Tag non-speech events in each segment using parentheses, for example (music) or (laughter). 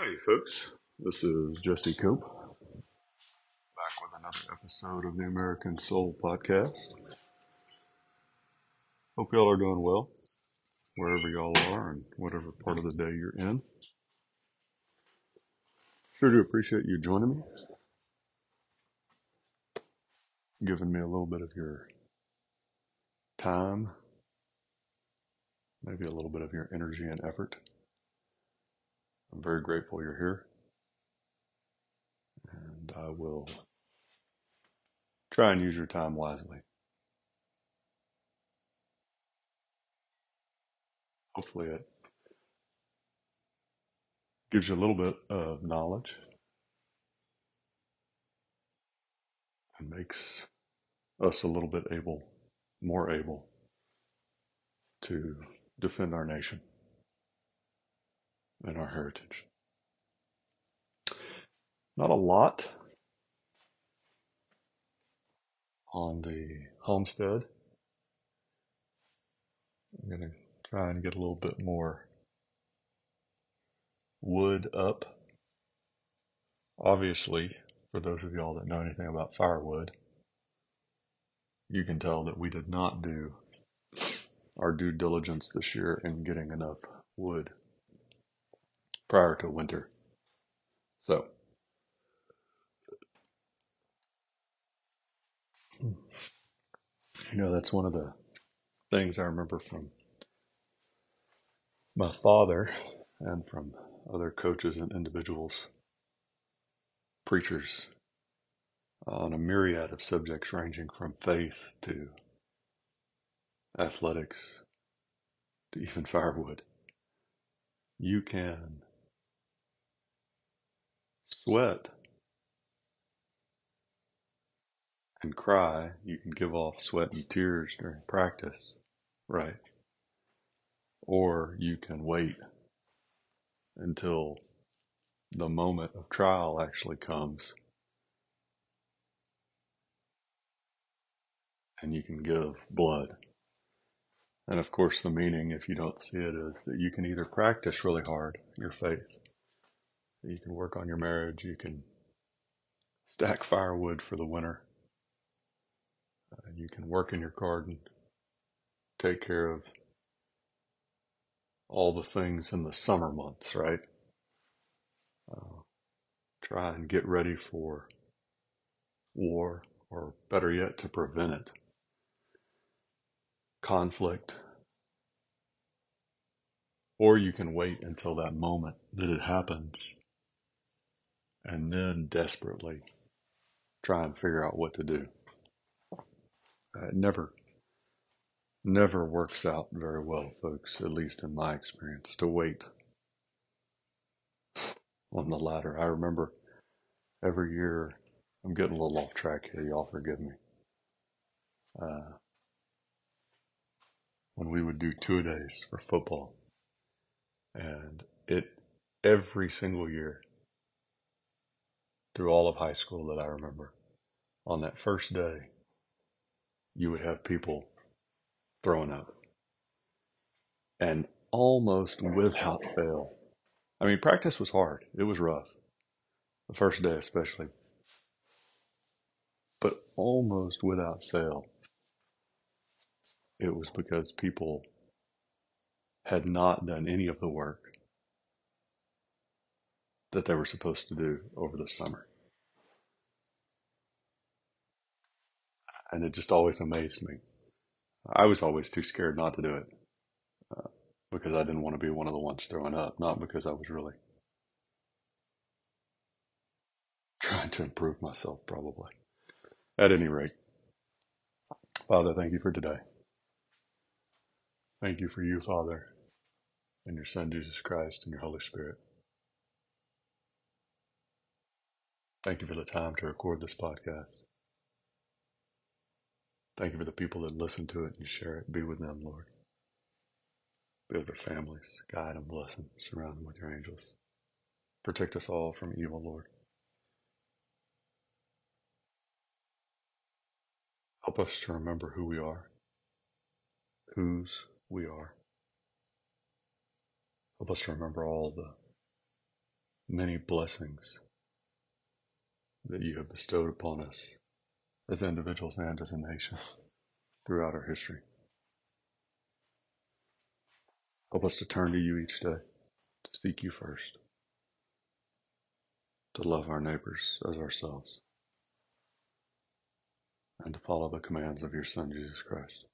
Hey, folks. This is Jesse Coupe back with another episode of the American Soul Podcast. Hope y'all are doing well wherever y'all are and whatever part of the day you're in. Sure do appreciate you joining me, giving me a little bit of your time, maybe a little bit of your energy and effort. I'm very grateful you're here, and I will try and use your time wisely. Hopefully, it gives you a little bit of knowledge and makes us a little bit able, more able to defend our nation and our heritage. Not a lot on the homestead. I'm going to try and get a little bit more wood up. Obviously, for those of y'all that know anything about firewood, you can tell that we did not do our due diligence this year in getting enough wood prior to winter. So, you know, that's one of the things I remember from my father and from other coaches and individuals, preachers, on a myriad of subjects ranging from faith to athletics to even firewood. You can sweat and cry. You can give off sweat and tears during practice, right? Or you can wait until the moment of trial actually comes and you can give blood. And of course, the meaning, if you don't see it, is that you can either practice really hard your faith, you can work on your marriage, you can stack firewood for the winter, uh, you can work in your garden, take care of all the things in the summer months, right? Uh, try and get ready for war, or better yet, to prevent it. Conflict. Or you can wait until that moment that it happens and then desperately try and figure out what to do. Uh, it never never works out very well, folks, at least in my experience, to wait on the latter. I remember every year, I'm getting a little off track here, y'all forgive me. Uh, when we would do two days for football, and it every single year through all of high school that I remember, on that first day, you would have people throwing up. And almost without fail. I mean, practice was hard. It was rough. The first day, especially. But almost without fail, it was because people had not done any of the work that they were supposed to do over the summer. And it just always amazed me. I was always too scared not to do it uh, because I didn't want to be one of the ones throwing up, not because I was really trying to improve myself, probably. At any rate, Father, thank you for today. Thank you for you, Father, and your Son, Jesus Christ, and your Holy Spirit. Thank you for the time to record this podcast. Thank you for the people that listen to it and share it. Be with them, Lord. Be with their families. Guide them, bless them, surround them with your angels. Protect us all from evil, Lord. Help us to remember who we are, whose we are. Help us to remember all the many blessings that you have bestowed upon us as individuals and as a nation throughout our history. Help us to turn to you each day, to seek you first, to love our neighbors as ourselves, and to follow the commands of your Son, Jesus Christ.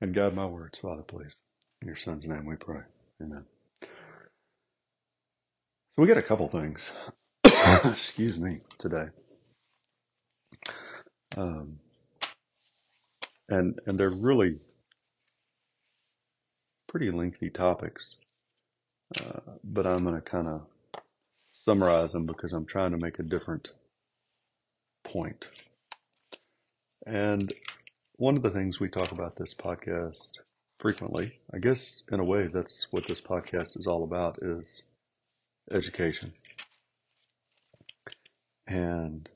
And guide my words, Father, please. In your Son's name we pray. Amen. So we got a couple things. (coughs) Excuse me, today. Um, and and they're really pretty lengthy topics, uh, but I'm going to kind of summarize them because I'm trying to make a different point. And one of the things we talk about this podcast frequently, I guess in a way that's what this podcast is all about, is education. And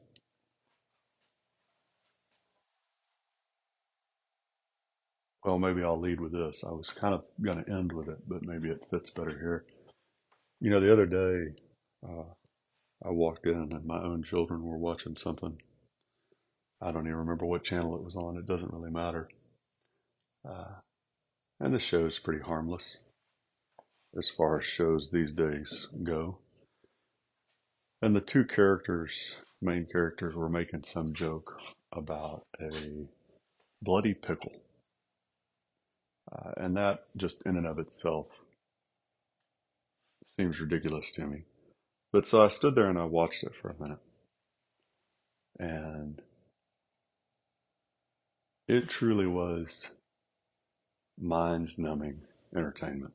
well, maybe I'll lead with this. I was kind of going to end with it, but maybe it fits better here. You know, the other day, uh, I walked in and my own children were watching something. I don't even remember what channel it was on. It doesn't really matter. Uh, and the show's pretty harmless as far as shows these days go. And the two characters, main characters, were making some joke about a bloody pickle. Uh, and that just in and of itself seems ridiculous to me. But so I stood there and I watched it for a minute. And it truly was mind numbing entertainment.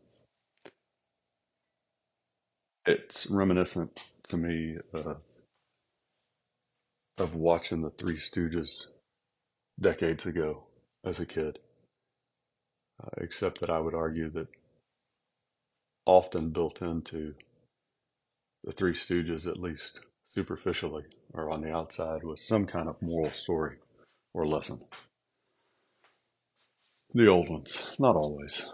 It's reminiscent to me of watching the Three Stooges decades ago as a kid. Uh, except that I would argue that often built into the Three Stooges, at least superficially or on the outside, was some kind of moral story or lesson. The old ones, not always.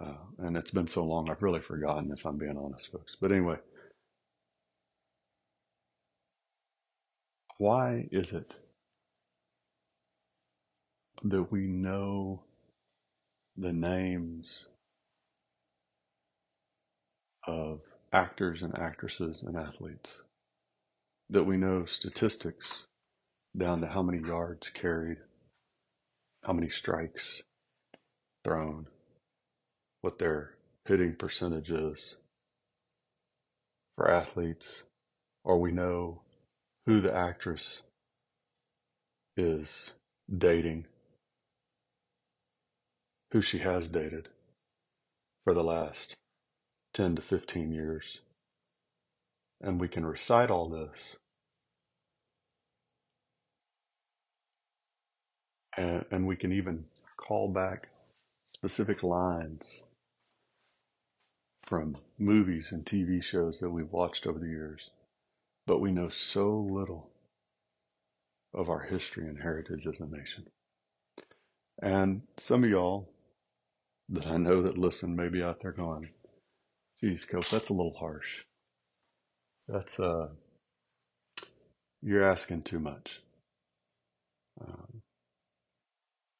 Uh, and it's been so long, I've really forgotten if I'm being honest, folks. But anyway, why is it that we know the names of actors and actresses and athletes? That we know statistics down to how many yards carried, how many strikes thrown, what their hitting percentage is for athletes, or we know who the actress is dating, who she has dated for the last 10 to 15 years. And we can recite all this. And, and we can even call back specific lines from movies and TV shows that we've watched over the years, but we know so little of our history and heritage as a nation. And some of y'all that I know that listen may be out there going, geez, Coach, that's a little harsh. That's, uh, you're asking too much. Um,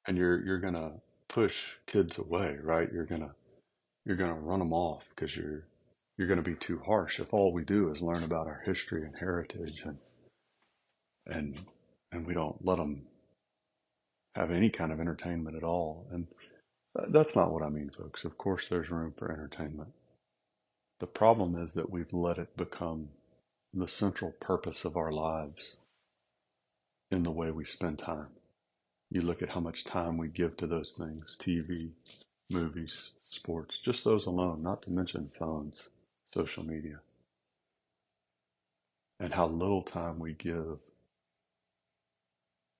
and you're, you're going to push kids away, right? You're going to, you're going to run them off because you're you're going to be too harsh if all we do is learn about our history and heritage and and and we don't let them have any kind of entertainment at all and Uh, that's not what I mean folks. Of course there's room for entertainment. The problem is that we've let it become the central purpose of our lives in the way we spend time. You look at how much time we give to those things TV movies sports, just those alone, not to mention phones, social media, and how little time we give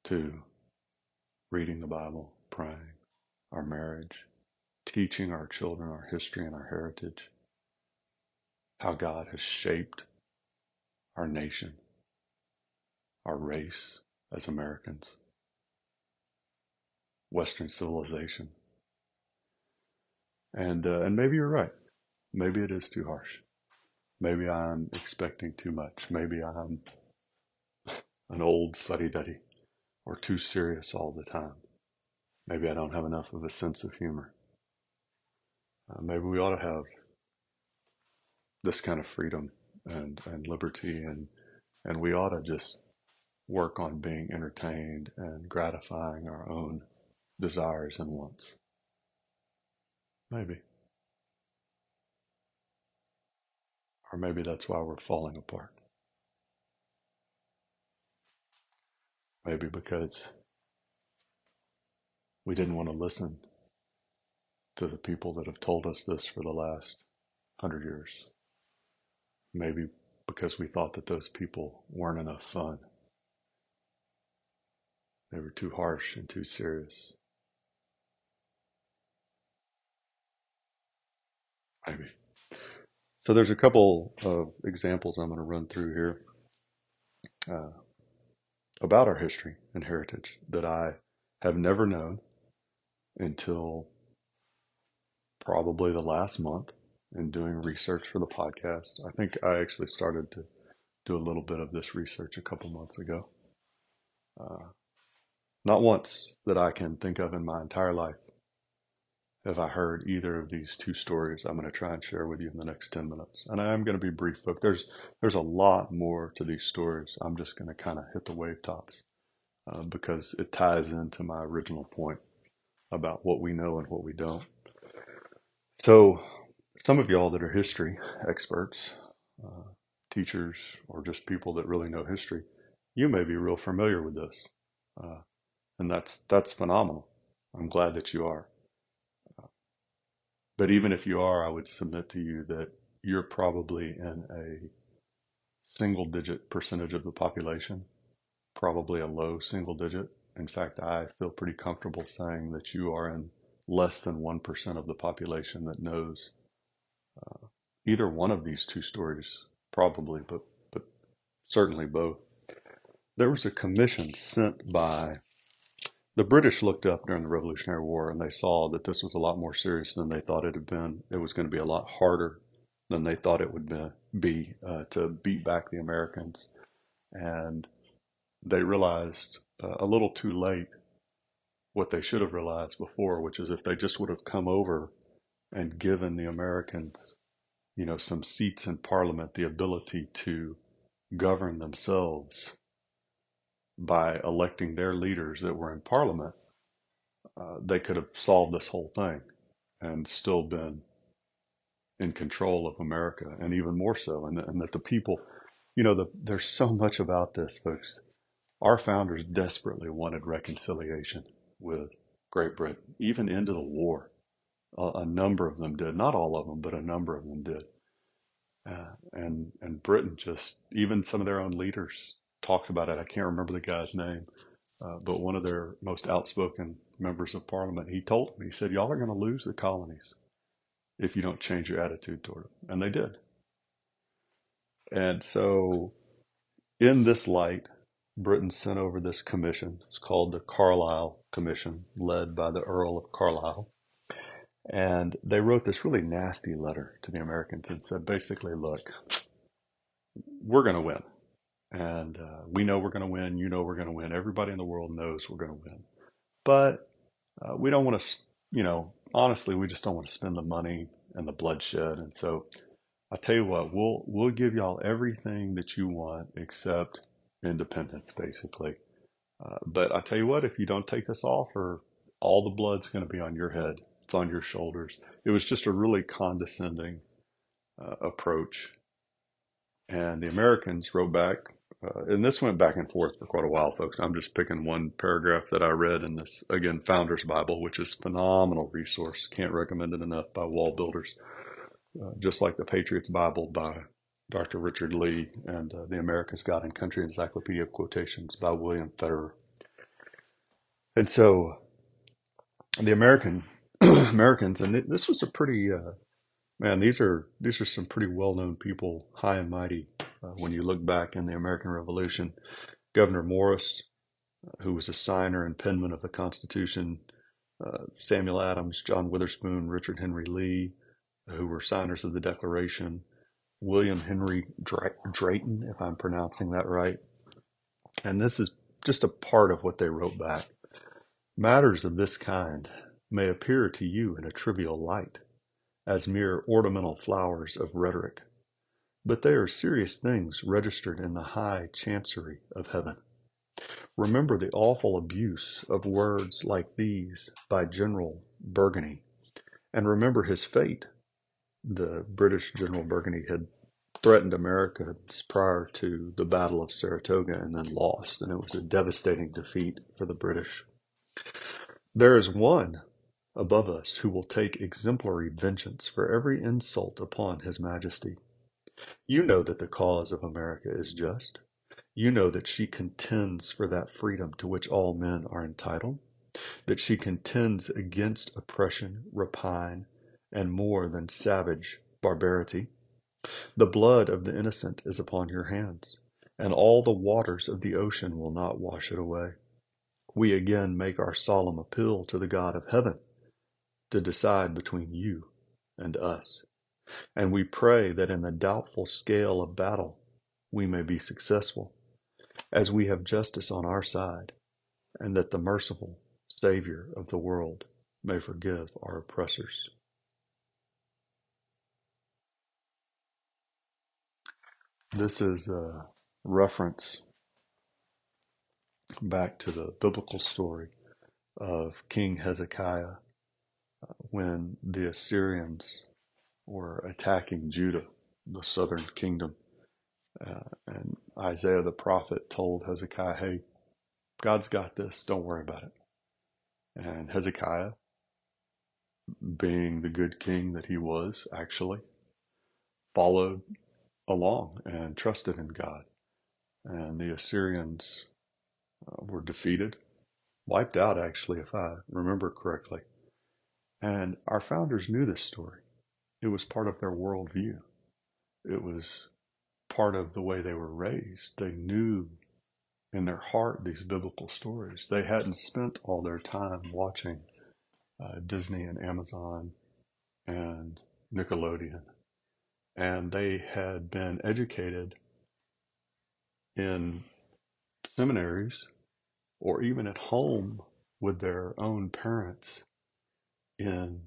to reading the Bible, praying, our marriage, teaching our children our history and our heritage, how God has shaped our nation, our race as Americans, Western civilization. And uh, and maybe you're right. Maybe it is too harsh. Maybe I'm expecting too much. Maybe I'm (laughs) an old fuddy duddy or too serious all the time. Maybe I don't have enough of a sense of humor. Uh, maybe we ought to have this kind of freedom and, and liberty and and we ought to just work on being entertained and gratifying our own desires and wants. Maybe. Or maybe that's why we're falling apart. Maybe because we didn't want to listen to the people that have told us this for the last hundred years. Maybe because we thought that those people weren't enough fun. They were too harsh and too serious. Maybe. So there's a couple of examples I'm going to run through here uh, about our history and heritage that I have never known until probably the last month in doing research for the podcast. I think I actually started to do a little bit of this research a couple months ago. Uh, not once that I can think of in my entire life have I heard either of these two stories I'm going to try and share with you in the next 10 minutes. And I am going to be brief, but there's, there's a lot more to these stories. I'm just going to kind of hit the wave tops uh, because it ties into my original point about what we know and what we don't. So some of y'all that are history experts, uh, teachers, or just people that really know history, you may be real familiar with this, uh, and that's that's phenomenal. I'm glad that you are. But even if you are, I would submit to you that you're probably in a single digit percentage of the population, probably a low single digit. In fact, I feel pretty comfortable saying that you are in less than 1% of the population that knows uh, either one of these two stories, probably, but, but certainly both. There was a commission sent by the British looked up during the Revolutionary War and they saw that this was a lot more serious than they thought it had been. It was going to be a lot harder than they thought it would be, be uh, to beat back the Americans. And they realized uh, a little too late what they should have realized before, which is if they just would have come over and given the Americans, you know, some seats in Parliament, the ability to govern themselves by electing their leaders that were in Parliament, uh, they could have solved this whole thing and still been in control of America, and even more so, and, and that the people, you know, the, there's so much about this, folks. Our founders desperately wanted reconciliation with Great Britain, even into the war. A, number of them did, not all of them, but a number of them did. Uh, and and Britain just even some of their own leaders talked about it. I can't remember the guy's name, uh, but one of their most outspoken members of parliament, he told me, he said, y'all are going to lose the colonies if you don't change your attitude toward them. And they did. And so in this light, Britain sent over this commission. It's called the Carlisle Commission, led by the Earl of Carlisle. And they wrote this really nasty letter to the Americans and said, basically, look, we're going to win and uh, we know we're going to win. You know we're going to win. Everybody in the world knows we're going to win, but uh, we don't want to. You know, honestly, we just don't want to spend the money and the bloodshed. And so, I tell you what, we'll we'll give y'all everything that you want except independence, basically. Uh, but I tell you what, if you don't take this offer, all the blood's going to be on your head. It's on your shoulders. It was just a really condescending uh, approach. And the Americans wrote back uh, and this went back and forth for quite a while, folks. I'm just picking one paragraph that I read in this, again, Founders Bible, which is phenomenal resource. Can't recommend it enough by WallBuilders. Uh, just like the Patriots Bible by Dr. Richard Lee and uh, the America's God and Country Encyclopedia of Quotations by William Federer. And so the American (clears throat) Americans, and this was a pretty uh, man. These are these are some pretty well known people, high and mighty uh, when you look back in the American Revolution. Gouverneur Morris, uh, who was a signer and penman of the Constitution, uh, Samuel Adams, John Witherspoon, Richard Henry Lee, who were signers of the Declaration, William Henry Drayton, if I'm pronouncing that right. And this is just a part of what they wrote back. Matters of this kind may appear to you in a trivial light, as mere ornamental flowers of rhetoric, but they are serious things registered in the high chancery of heaven. Remember the awful abuse of words like these by General Burgoyne, and remember his fate. The British General Burgoyne had threatened America prior to the Battle of Saratoga and then lost, and it was a devastating defeat for the British. There is one above us who will take exemplary vengeance for every insult upon His Majesty. You know that the cause of America is just. You know that she contends for that freedom to which all men are entitled, that she contends against oppression, rapine, and more than savage barbarity. The blood of the innocent is upon your hands, and all the waters of the ocean will not wash it away. We again make our solemn appeal to the God of heaven to decide between you and us, and we pray that in the doubtful scale of battle we may be successful as we have justice on our side, and that the merciful Savior of the world may forgive our oppressors. This is a reference back to the biblical story of King Hezekiah uh, when the Assyrians were attacking Judah, the southern kingdom. Uh, and Isaiah the prophet told Hezekiah, hey, God's got this. Don't worry about it. And Hezekiah, being the good king that he was, actually followed along and trusted in God. And the Assyrians uh, were defeated, wiped out, actually, if I remember correctly. And our founders knew this story. It was part of their worldview. It was part of the way they were raised. They knew in their heart these biblical stories. They hadn't spent all their time watching uh, Disney and Amazon and Nickelodeon. And they had been educated in seminaries or even at home with their own parents in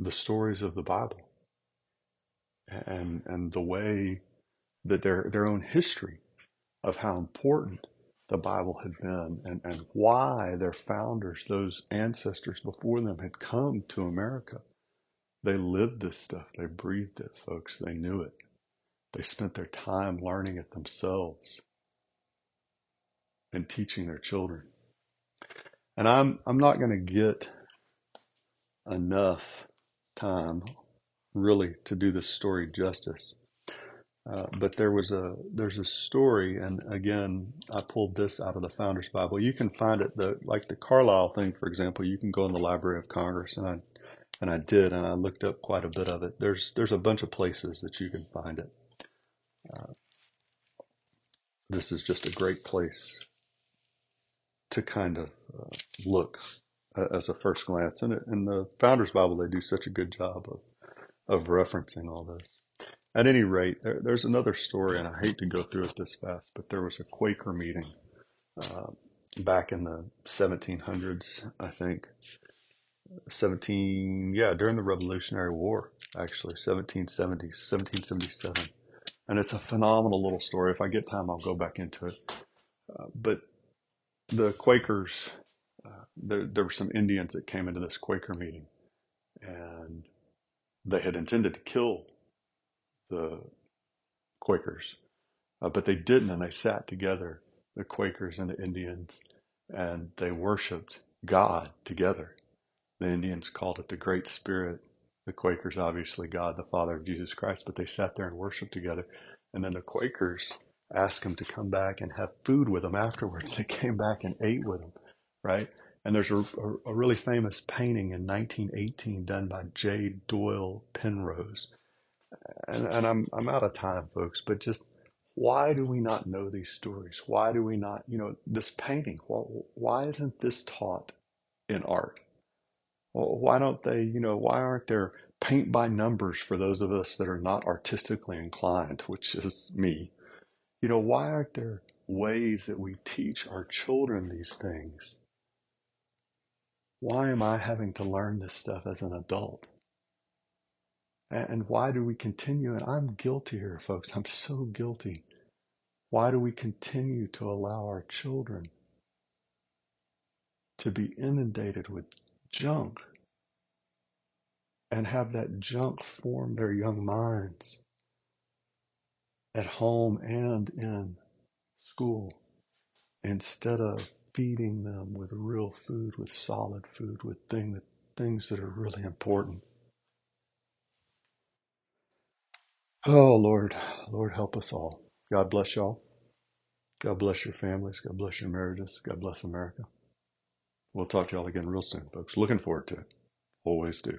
the stories of the Bible and and the way that their their own history of how important the Bible had been and, and why their founders, those ancestors before them, had come to America. They lived this stuff. They breathed it, folks. They knew it. They spent their time learning it themselves and teaching their children. And I'm I'm not going to get enough time really to do this story justice. Uh, but there was a there's a story, and again, I pulled this out of the Founders Bible. You can find it the like the Carlisle thing, for example. You can go in the Library of Congress, and I and I did, and I looked up quite a bit of it. There's there's a bunch of places that you can find it. Uh, this is just a great place to kind of uh, look uh, as a first glance. And in the Founders Bible, they do such a good job of of referencing all this. At any rate, there, there's another story, and I hate to go through it this fast, but there was a Quaker meeting uh, back in the 1700s, I think. 17, yeah, during the Revolutionary War, actually, 1770, 1777. And it's a phenomenal little story. If I get time, I'll go back into it. Uh, but the Quakers, uh, there, there were some Indians that came into this Quaker meeting, and they had intended to kill the Quakers, uh, but they didn't, and they sat together, the Quakers and the Indians, and they worshiped God together. The Indians called it the Great Spirit. The Quakers, obviously, God, the Father of Jesus Christ, but they sat there and worshiped together. And then the Quakers asked them to come back and have food with them afterwards. (laughs) They came back and ate with them, right? And there's a, a, really famous painting in 1918 done by J. Doyle Penrose. And, and I'm, I'm out of time, folks, but just why do we not know these stories? Why do we not, you know, this painting, why, why isn't this taught in art? Well, why don't they, you know, why aren't there paint by numbers for those of us that are not artistically inclined, which is me. You know, why aren't there ways that we teach our children these things? Why am I having to learn this stuff as an adult? And why do we continue? And I'm guilty here, folks. I'm so guilty. Why do we continue to allow our children to be inundated with junk and have that junk form their young minds at home and in school instead of feeding them with real food, with solid food, with thing that, things that are really important. Oh, Lord, Lord, help us all. God bless y'all. God bless your families. God bless your marriages. God bless America. We'll talk to y'all again real soon, folks. Looking forward to it. Always do.